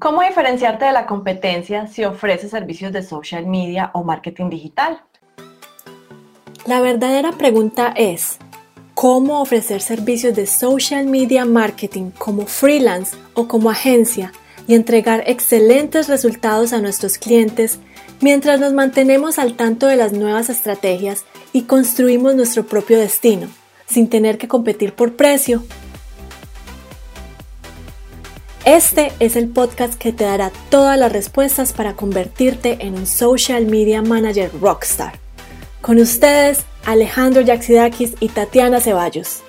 ¿Cómo diferenciarte de la competencia si ofreces servicios de social media o marketing digital? La verdadera pregunta es, ¿cómo ofrecer servicios de social media marketing como freelance o como agencia y entregar excelentes resultados a nuestros clientes mientras nos mantenemos al tanto de las nuevas estrategias y construimos nuestro propio destino, sin tener que competir por precio este es el podcast que te dará todas las respuestas para convertirte en un social media manager rockstar. Con ustedes, Alejandro Yaxidakis y Tatiana Ceballos.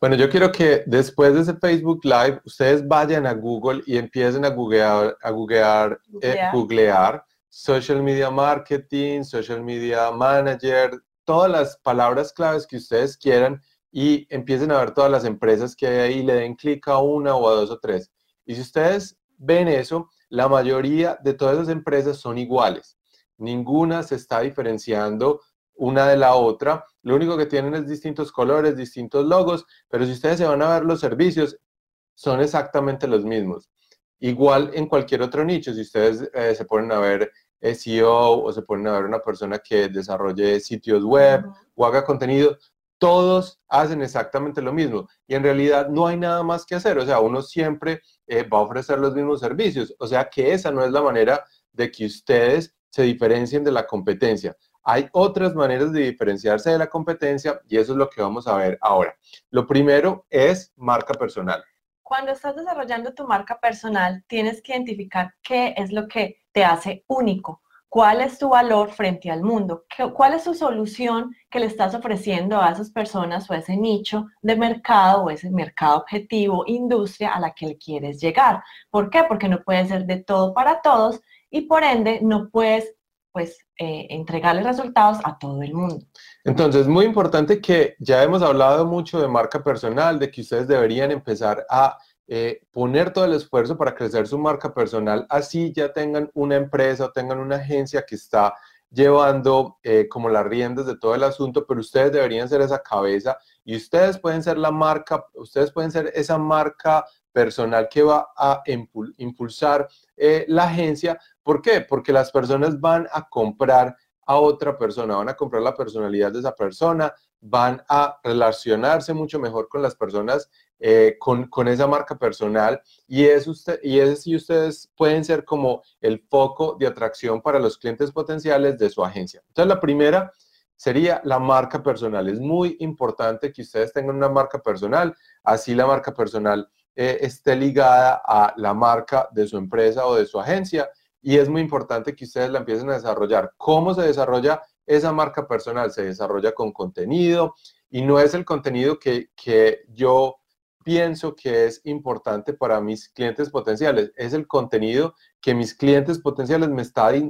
Bueno, yo quiero que después de ese Facebook Live, ustedes vayan a Google y empiecen a googlear, a googlear, eh, googlear social media marketing, social media manager, todas las palabras claves que ustedes quieran y empiecen a ver todas las empresas que hay ahí, le den clic a una o a dos o tres. Y si ustedes ven eso, la mayoría de todas esas empresas son iguales. Ninguna se está diferenciando una de la otra. Lo único que tienen es distintos colores, distintos logos, pero si ustedes se van a ver los servicios, son exactamente los mismos. Igual en cualquier otro nicho, si ustedes eh, se ponen a ver SEO o se ponen a ver una persona que desarrolle sitios web o haga contenido, todos hacen exactamente lo mismo y en realidad no hay nada más que hacer, o sea, uno siempre eh, va a ofrecer los mismos servicios, o sea que esa no es la manera de que ustedes se diferencien de la competencia. Hay otras maneras de diferenciarse de la competencia y eso es lo que vamos a ver ahora. Lo primero es marca personal. Cuando estás desarrollando tu marca personal, tienes que identificar qué es lo que te hace único cuál es tu valor frente al mundo, cuál es tu solución que le estás ofreciendo a esas personas o a ese nicho de mercado o ese mercado objetivo, industria a la que quieres llegar. ¿Por qué? Porque no puede ser de todo para todos y por ende no puedes pues eh, entregarle resultados a todo el mundo. Entonces, muy importante que ya hemos hablado mucho de marca personal, de que ustedes deberían empezar a eh, poner todo el esfuerzo para crecer su marca personal, así ya tengan una empresa o tengan una agencia que está llevando eh, como las riendas de todo el asunto, pero ustedes deberían ser esa cabeza y ustedes pueden ser la marca, ustedes pueden ser esa marca personal que va a impulsar eh, la agencia. ¿Por qué? Porque las personas van a comprar a otra persona, van a comprar la personalidad de esa persona, van a relacionarse mucho mejor con las personas eh, con, esa marca personal y es, usted, y es si ustedes pueden ser como el foco de atracción para los clientes potenciales de su agencia. Entonces, la primera sería la marca personal. Es muy importante que ustedes tengan una marca personal, así la marca personal eh, esté ligada a la marca de su empresa o de su agencia y es muy importante que ustedes la empiecen a desarrollar. ¿Cómo se desarrolla esa marca personal? Se desarrolla con contenido y no es el contenido que, que yo pienso que es importante para mis clientes potenciales. Es el contenido que mis clientes potenciales me,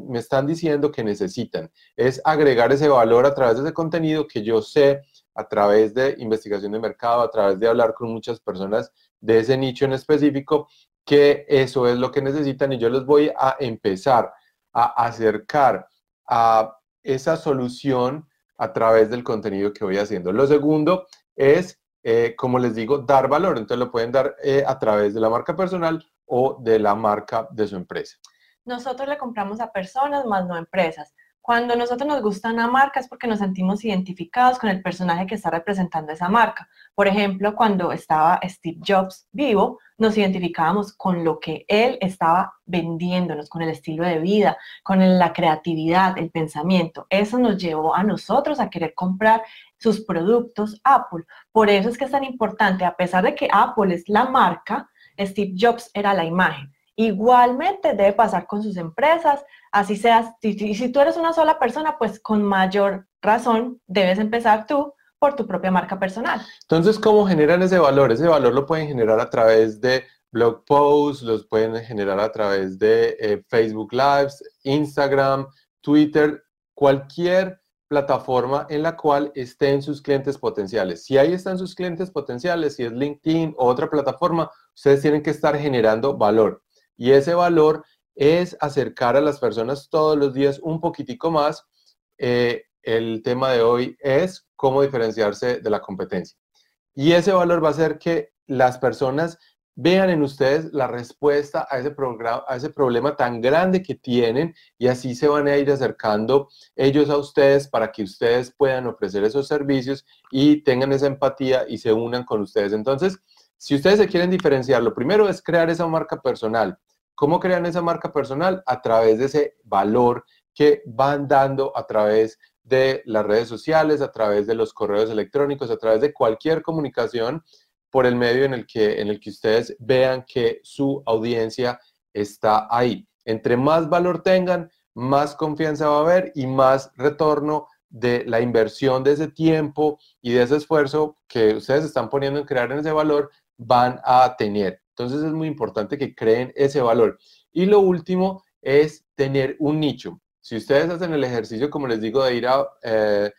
me están diciendo que necesitan. Es agregar ese valor a través de ese contenido que yo sé a través de investigación de mercado, a través de hablar con muchas personas de ese nicho en específico, que eso es lo que necesitan y yo les voy a empezar a acercar a esa solución a través del contenido que voy haciendo. Lo segundo es eh, como les digo, dar valor. Entonces lo pueden dar eh, a través de la marca personal o de la marca de su empresa. Nosotros le compramos a personas más no a empresas. Cuando nosotros nos gusta una marca es porque nos sentimos identificados con el personaje que está representando esa marca. Por ejemplo, cuando estaba Steve Jobs vivo, nos identificábamos con lo que él estaba vendiéndonos, con el estilo de vida, con la creatividad, el pensamiento. Eso nos llevó a nosotros a querer comprar sus productos Apple. Por eso es que es tan importante, a pesar de que Apple es la marca, Steve Jobs era la imagen. Igualmente debe pasar con sus empresas, así seas, si, si tú eres una sola persona, pues con mayor razón debes empezar tú por tu propia marca personal. Entonces, ¿cómo generan ese valor? Ese valor lo pueden generar a través de blog posts, los pueden generar a través de eh, Facebook Lives, Instagram, Twitter, cualquier plataforma en la cual estén sus clientes potenciales. Si ahí están sus clientes potenciales, si es LinkedIn o otra plataforma, ustedes tienen que estar generando valor. Y ese valor es acercar a las personas todos los días un poquitico más. Eh, el tema de hoy es cómo diferenciarse de la competencia. Y ese valor va a ser que las personas vean en ustedes la respuesta a ese, a ese problema tan grande que tienen y así se van a ir acercando ellos a ustedes para que ustedes puedan ofrecer esos servicios y tengan esa empatía y se unan con ustedes. Entonces, si ustedes se quieren diferenciar, lo primero es crear esa marca personal. ¿Cómo crean esa marca personal? A través de ese valor que van dando a través de las redes sociales, a través de los correos electrónicos, a través de cualquier comunicación por el medio en el que, en el que ustedes vean que su audiencia está ahí. Entre más valor tengan, más confianza va a haber y más retorno de la inversión de ese tiempo y de ese esfuerzo que ustedes están poniendo en crear en ese valor van a tener. Entonces es muy importante que creen ese valor. Y lo último es tener un nicho. Si ustedes hacen el ejercicio, como les digo, de ir a eh,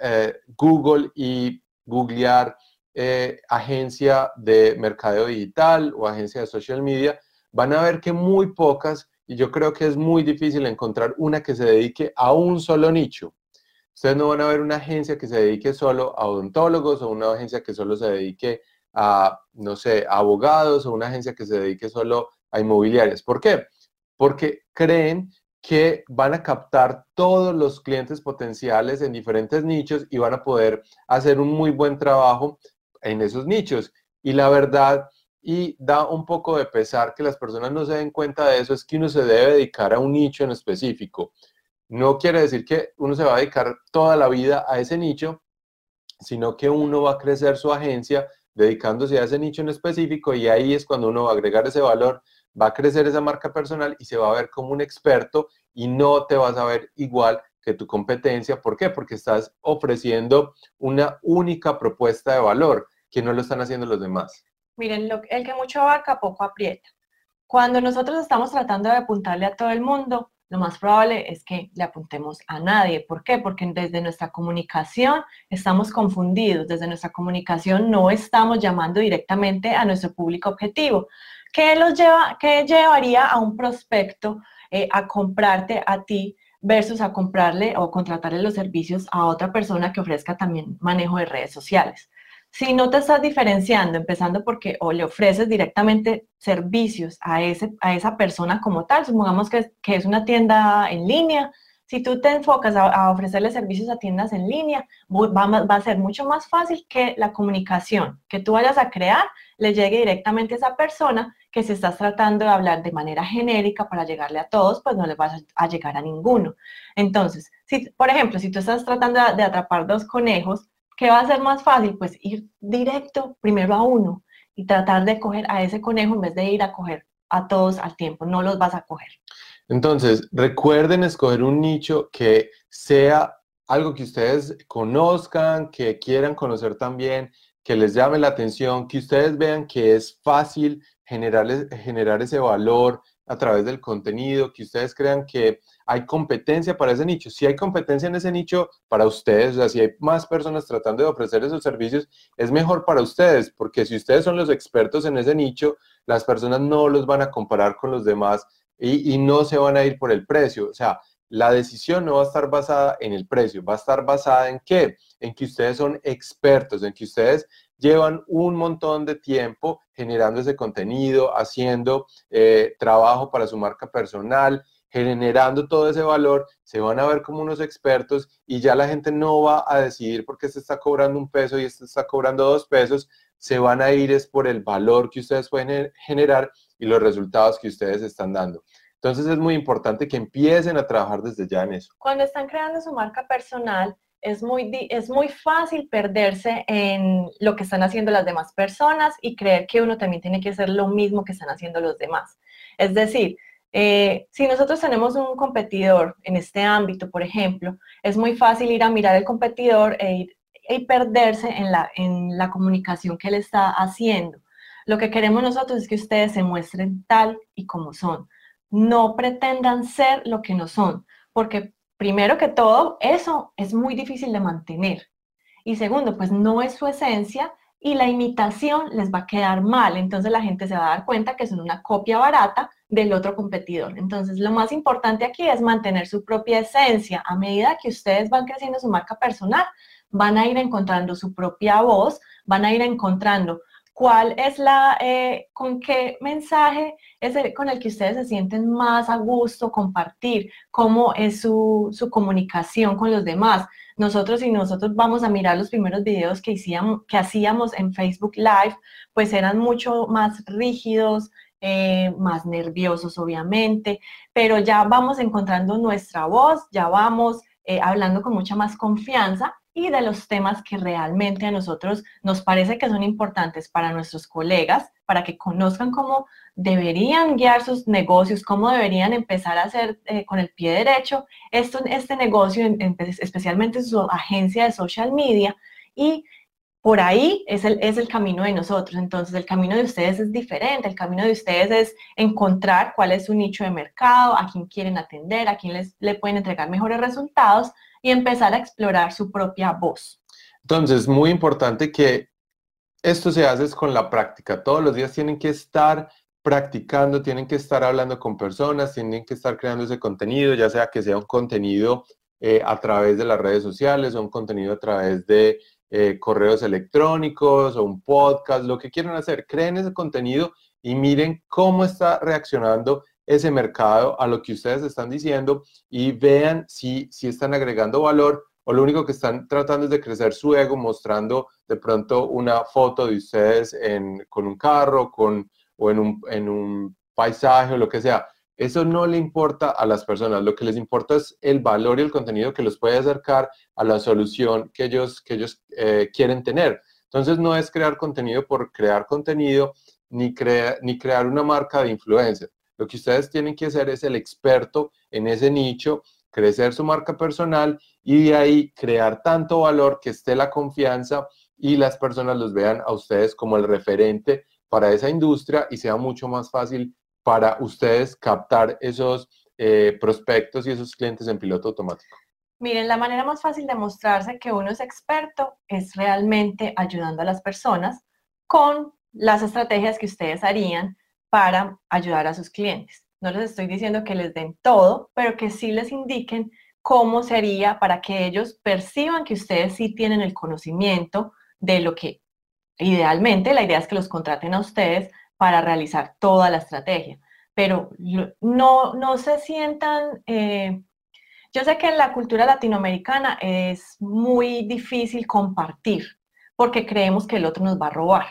eh, Google y googlear eh, agencia de mercadeo digital o agencia de social media, van a ver que muy pocas, y yo creo que es muy difícil encontrar una que se dedique a un solo nicho. Ustedes no van a ver una agencia que se dedique solo a odontólogos o una agencia que solo se dedique a, no sé, a abogados o una agencia que se dedique solo a inmobiliarias. ¿Por qué? Porque creen que van a captar todos los clientes potenciales en diferentes nichos y van a poder hacer un muy buen trabajo en esos nichos. Y la verdad, y da un poco de pesar que las personas no se den cuenta de eso, es que uno se debe dedicar a un nicho en específico. No quiere decir que uno se va a dedicar toda la vida a ese nicho, sino que uno va a crecer su agencia dedicándose a ese nicho en específico y ahí es cuando uno va a agregar ese valor, va a crecer esa marca personal y se va a ver como un experto y no te vas a ver igual que tu competencia. ¿Por qué? Porque estás ofreciendo una única propuesta de valor que no lo están haciendo los demás. Miren, lo, el que mucho abarca, poco aprieta. Cuando nosotros estamos tratando de apuntarle a todo el mundo, lo más probable es que le apuntemos a nadie. ¿Por qué? Porque desde nuestra comunicación estamos confundidos, desde nuestra comunicación no estamos llamando directamente a nuestro público objetivo. ¿Qué, los lleva, qué llevaría a un prospecto eh, a comprarte a ti versus a comprarle o contratarle los servicios a otra persona que ofrezca también manejo de redes sociales? Si no te estás diferenciando, empezando porque o le ofreces directamente servicios a, ese, a esa persona como tal, supongamos que, que es una tienda en línea, si tú te enfocas a, ofrecerle servicios a tiendas en línea, va, va, a ser mucho más fácil que la comunicación que tú vayas a crear le llegue directamente a esa persona que si estás tratando de hablar de manera genérica para llegarle a todos, pues no le vas a llegar a ninguno. Entonces, si, por ejemplo, si tú estás tratando de atrapar dos conejos, ¿Qué va a ser más fácil? Pues ir directo primero a uno y tratar de coger a ese conejo en vez de ir a coger a todos al tiempo. No los vas a coger. Entonces, recuerden escoger un nicho que sea algo que ustedes conozcan, que quieran conocer también, que les llame la atención, que ustedes vean que es fácil generar, generar ese valor a través del contenido, que ustedes crean que hay competencia para ese nicho. Si hay competencia en ese nicho para ustedes, o sea, si hay más personas tratando de ofrecer esos servicios, es mejor para ustedes, porque si ustedes son los expertos en ese nicho, las personas no los van a comparar con los demás y, no se van a ir por el precio. O sea, la decisión no va a estar basada en el precio, va a estar basada en qué? En que ustedes son expertos, en que ustedes llevan un montón de tiempo generando ese contenido, haciendo eh, trabajo para su marca personal, generando todo ese valor, se van a ver como unos expertos y ya la gente no va a decidir porque este está cobrando un peso y este está cobrando dos pesos, se van a ir es por el valor que ustedes pueden generar y los resultados que ustedes están dando. Entonces es muy importante que empiecen a trabajar desde ya en eso. Cuando están creando su marca personal, es muy, es muy fácil perderse en lo que están haciendo las demás personas y creer que uno también tiene que hacer lo mismo que están haciendo los demás. Es decir, eh, si nosotros tenemos un competidor en este ámbito, por ejemplo, es muy fácil ir a mirar el competidor e, e perderse en la, en la comunicación que él está haciendo. Lo que queremos nosotros es que ustedes se muestren tal y como son. No pretendan ser lo que no son, porque primero que todo, eso es muy difícil de mantener. Y segundo, pues no es su esencia y la imitación les va a quedar mal. Entonces la gente se va a dar cuenta que son una copia barata del otro competidor. Entonces lo más importante aquí es mantener su propia esencia. A medida que ustedes van creciendo su marca personal, van a ir encontrando su propia voz, van a ir encontrando cuál es la, eh, con qué mensaje es el, con el que ustedes se sienten más a gusto compartir, cómo es su, su comunicación con los demás. Nosotros, y nosotros vamos a mirar los primeros videos que, hacíamos, que hacíamos en Facebook Live, pues eran mucho más rígidos, eh, más nerviosos obviamente, pero ya vamos encontrando nuestra voz, ya vamos eh, hablando con mucha más confianza y de los temas que realmente a nosotros nos parece que son importantes para nuestros colegas, para que conozcan cómo deberían guiar sus negocios, cómo deberían empezar a hacer eh, con el pie derecho esto, este negocio, especialmente su agencia de social media. Y por ahí es el, es el camino de nosotros. Entonces, el camino de ustedes es diferente. El camino de ustedes es encontrar cuál es su nicho de mercado, a quién quieren atender, a quién les, le pueden entregar mejores resultados y empezar a explorar su propia voz. Entonces, muy importante que esto se hace con la práctica. Todos los días tienen que estar practicando, tienen que estar hablando con personas, tienen que estar creando ese contenido, ya sea que sea un contenido eh, a través de las redes sociales un contenido a través de eh, correos electrónicos o un podcast, lo que quieran hacer. Creen ese contenido y miren cómo está reaccionando ese mercado a lo que ustedes están diciendo y vean si, si están agregando valor o lo único que están tratando es de crecer su ego mostrando de pronto una foto de ustedes con un carro con, o en un, en un paisaje o lo que sea. Eso no le importa a las personas, lo que les importa es el valor y el contenido que los puede acercar a la solución que ellos, que ellos eh, quieren tener. Entonces no es crear contenido por crear contenido, ni, ni crear una marca de influencia. Lo que ustedes tienen que hacer es el experto en ese nicho, crecer su marca personal y de ahí crear tanto valor que esté la confianza y las personas los vean a ustedes como el referente para esa industria y sea mucho más fácil para ustedes captar esos eh, prospectos y esos clientes en piloto automático. Miren, la manera más fácil de mostrarse que uno es experto es realmente ayudando a las personas con las estrategias que ustedes harían para ayudar a sus clientes. No les estoy diciendo que les den todo, pero que sí les indiquen cómo sería para que ellos perciban que ustedes sí tienen el conocimiento de lo que idealmente la idea es que los contraten a ustedes para realizar toda la estrategia. Pero no, no se sientan... Eh, yo sé que en la cultura latinoamericana es muy difícil compartir porque creemos que el otro nos va a robar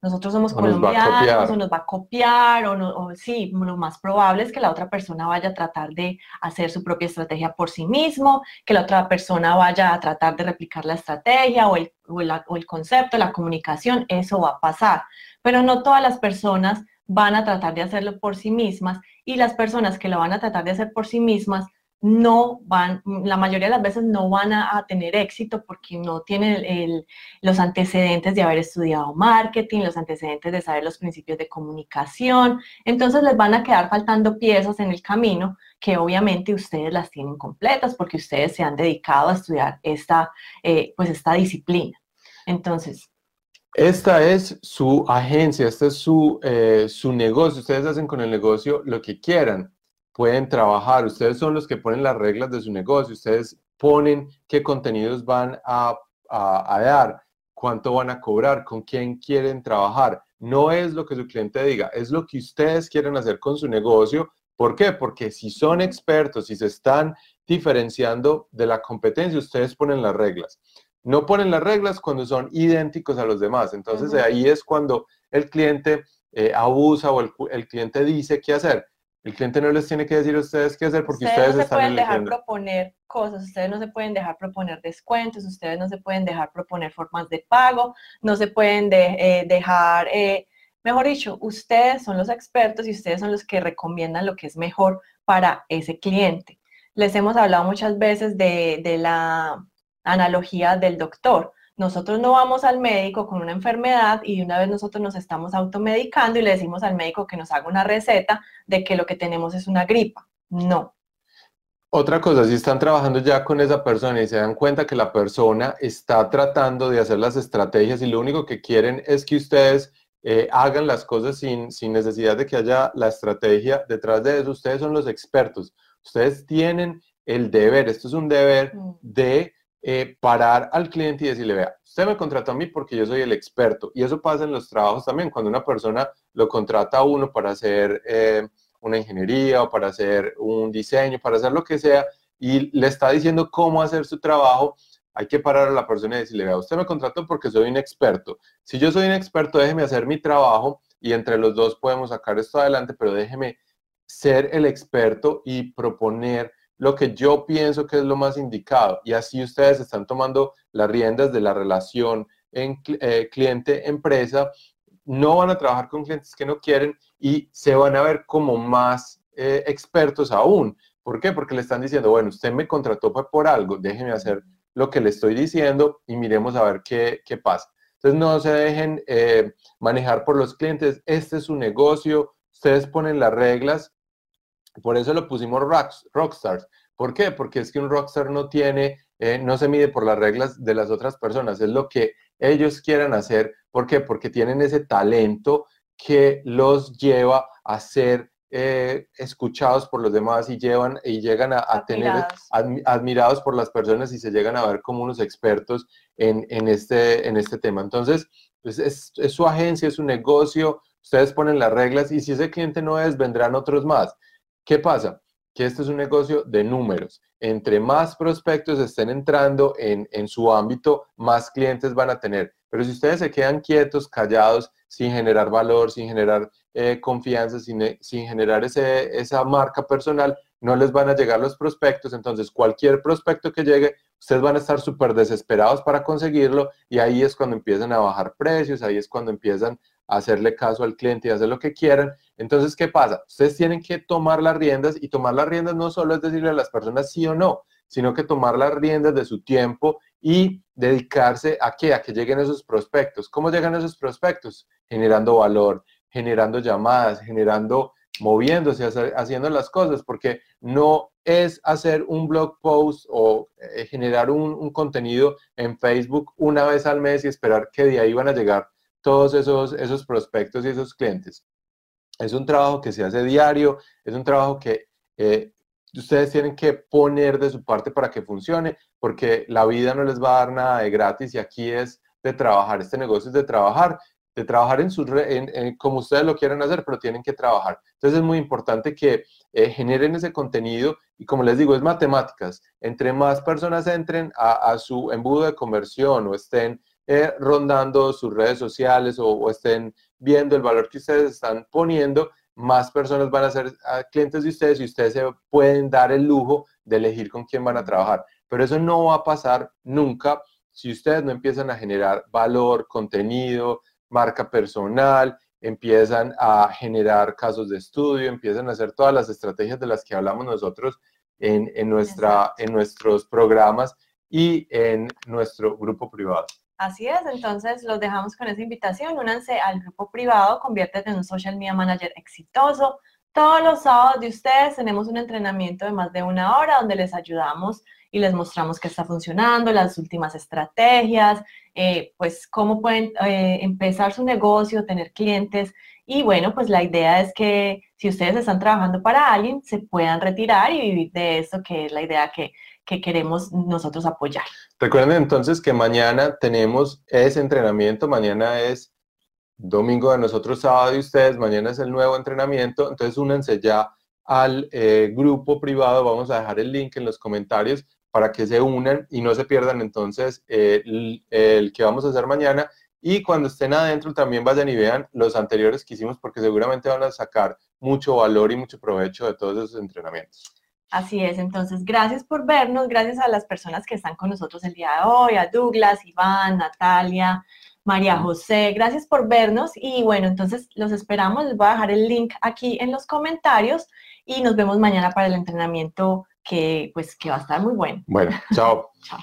nosotros somos colombianos o nos va a copiar o, no, o, sí, lo más probable es que la otra persona vaya a tratar de hacer su propia estrategia por sí mismo, que la otra persona vaya a tratar de replicar la estrategia o el, o el, o el concepto, la comunicación, eso va a pasar. Pero no todas las personas van a tratar de hacerlo por sí mismas y las personas que lo van a tratar de hacer por sí mismas no van, la mayoría de las veces no van a, tener éxito porque no tienen los antecedentes de haber estudiado marketing, los antecedentes de saber los principios de comunicación. Entonces les van a quedar faltando piezas en el camino que obviamente ustedes las tienen completas porque ustedes se han dedicado a estudiar esta, eh, pues esta disciplina. Entonces, esta es su agencia, este es su, eh, su negocio. Ustedes hacen con el negocio lo que quieran pueden trabajar. Ustedes son los que ponen las reglas de su negocio. Ustedes ponen qué contenidos van a, dar, cuánto van a cobrar, con quién quieren trabajar. No es lo que su cliente diga, es lo que ustedes quieren hacer con su negocio. ¿Por qué? Porque si son expertos y se están diferenciando de la competencia, ustedes ponen las reglas. No ponen las reglas cuando son idénticos a los demás. Entonces ahí es cuando el cliente eh, abusa o el, el cliente dice qué hacer el cliente no les tiene que decir a ustedes qué hacer porque ustedes, no se pueden dejar proponer cosas, ustedes no se pueden dejar proponer descuentos, ustedes no se pueden dejar proponer formas de pago, no se pueden eh, dejar, eh, mejor dicho, ustedes son los expertos y ustedes son los que recomiendan lo que es mejor para ese cliente. Les hemos hablado muchas veces de, de la analogía del doctor. Nosotros no vamos al médico con una enfermedad y de una vez nosotros nos estamos automedicando y le decimos al médico que nos haga una receta de que lo que tenemos es una gripa. No. Otra cosa, si están trabajando ya con esa persona y se dan cuenta que la persona está tratando de hacer las estrategias y lo único que quieren es que ustedes eh, hagan las cosas sin, sin necesidad de que haya la estrategia detrás de eso, ustedes son los expertos. Ustedes tienen el deber, esto es un deber mm. de eh, parar al cliente y decirle, vea, usted me contrató a mí porque yo soy el experto. Y eso pasa en los trabajos también, cuando una persona lo contrata a uno para hacer eh, una ingeniería o para hacer un diseño, para hacer lo que sea, y le está diciendo cómo hacer su trabajo, hay que parar a la persona y decirle, vea, usted me contrató porque soy un experto. Si yo soy un experto, déjeme hacer mi trabajo y entre los dos podemos sacar esto adelante, pero déjeme ser el experto y proponer lo que yo pienso que es lo más indicado. Y así ustedes están tomando las riendas de la relación en eh, cliente-empresa, no van a trabajar con clientes que no quieren y se van a ver como más eh, expertos aún. ¿Por qué? Porque le están diciendo, bueno, usted me contrató por algo, déjeme hacer lo que le estoy diciendo y miremos a ver qué, qué pasa. Entonces no se dejen eh, manejar por los clientes, este es su negocio, ustedes ponen las reglas por eso lo pusimos rockstars. ¿Por qué? Porque es que un rockstar no tiene, eh, no se mide por las reglas de las otras personas, es lo que ellos quieran hacer. ¿Por qué? Porque tienen ese talento que los lleva a ser eh, escuchados por los demás y llevan y llegan a, tener admirados por las personas y se llegan a ver como unos expertos en, este, en este tema. Entonces, pues es, es, su agencia, es su negocio, ustedes ponen las reglas y si ese cliente no es, vendrán otros más. ¿Qué pasa? Que este es un negocio de números. Entre más prospectos estén entrando en, su ámbito, más clientes van a tener. Pero si ustedes se quedan quietos, callados, sin generar valor, sin generar eh, confianza, sin, sin generar ese, esa marca personal, no les van a llegar los prospectos. Entonces, cualquier prospecto que llegue, ustedes van a estar súper desesperados para conseguirlo y ahí es cuando empiezan a bajar precios, ahí es cuando empiezan hacerle caso al cliente y hacer lo que quieran. Entonces, ¿qué pasa? Ustedes tienen que tomar las riendas y tomar las riendas no solo es decirle a las personas sí o no, sino que tomar las riendas de su tiempo y dedicarse a qué? A que lleguen esos prospectos. ¿Cómo llegan esos prospectos? Generando valor, generando llamadas, generando, moviéndose, haciendo las cosas, porque no es hacer un blog post o eh, generar un, un contenido en Facebook una vez al mes y esperar que de ahí van a llegar todos esos, esos prospectos y esos clientes. Es un trabajo que se hace diario, es un trabajo que eh, ustedes tienen que poner de su parte para que funcione, porque la vida no les va a dar nada de gratis y aquí es de trabajar, este negocio es de trabajar, de trabajar en, sus, en, como ustedes lo quieran hacer, pero tienen que trabajar. Entonces es muy importante que eh, generen ese contenido y como les digo, es matemáticas. Entre más personas entren a, a su embudo de conversión o estén eh, rondando sus redes sociales o, estén viendo el valor que ustedes están poniendo, más personas van a ser clientes de ustedes y ustedes se pueden dar el lujo de elegir con quién van a trabajar. Pero eso no va a pasar nunca si ustedes no empiezan a generar valor, contenido, marca personal, empiezan a generar casos de estudio, empiezan a hacer todas las estrategias de las que hablamos nosotros en, en nuestra, en nuestros programas y en nuestro grupo privado. Así es, entonces los dejamos con esa invitación. Únanse al grupo privado, conviértete en un social media manager exitoso. Todos los sábados de ustedes tenemos un entrenamiento de más de una hora donde les ayudamos y les mostramos qué está funcionando, las últimas estrategias, eh, pues cómo pueden eh, empezar su negocio, tener clientes. Y bueno, pues la idea es que si ustedes están trabajando para alguien, se puedan retirar y vivir de eso, que es la idea que que queremos nosotros apoyar. Recuerden entonces que mañana tenemos ese entrenamiento, mañana es domingo de nosotros, sábado de ustedes, mañana es el nuevo entrenamiento, entonces únanse ya al eh, grupo privado, vamos a dejar el link en los comentarios para que se unan y no se pierdan entonces el, el que vamos a hacer mañana y cuando estén adentro también vayan y vean los anteriores que hicimos porque seguramente van a sacar mucho valor y mucho provecho de todos esos entrenamientos. Así es, entonces gracias por vernos, gracias a las personas que están con nosotros el día de hoy, a Douglas, Iván, Natalia, María José, gracias por vernos y bueno, entonces los esperamos, les voy a dejar el link aquí en los comentarios y nos vemos mañana para el entrenamiento que pues que va a estar muy bueno. Bueno, chao. chao.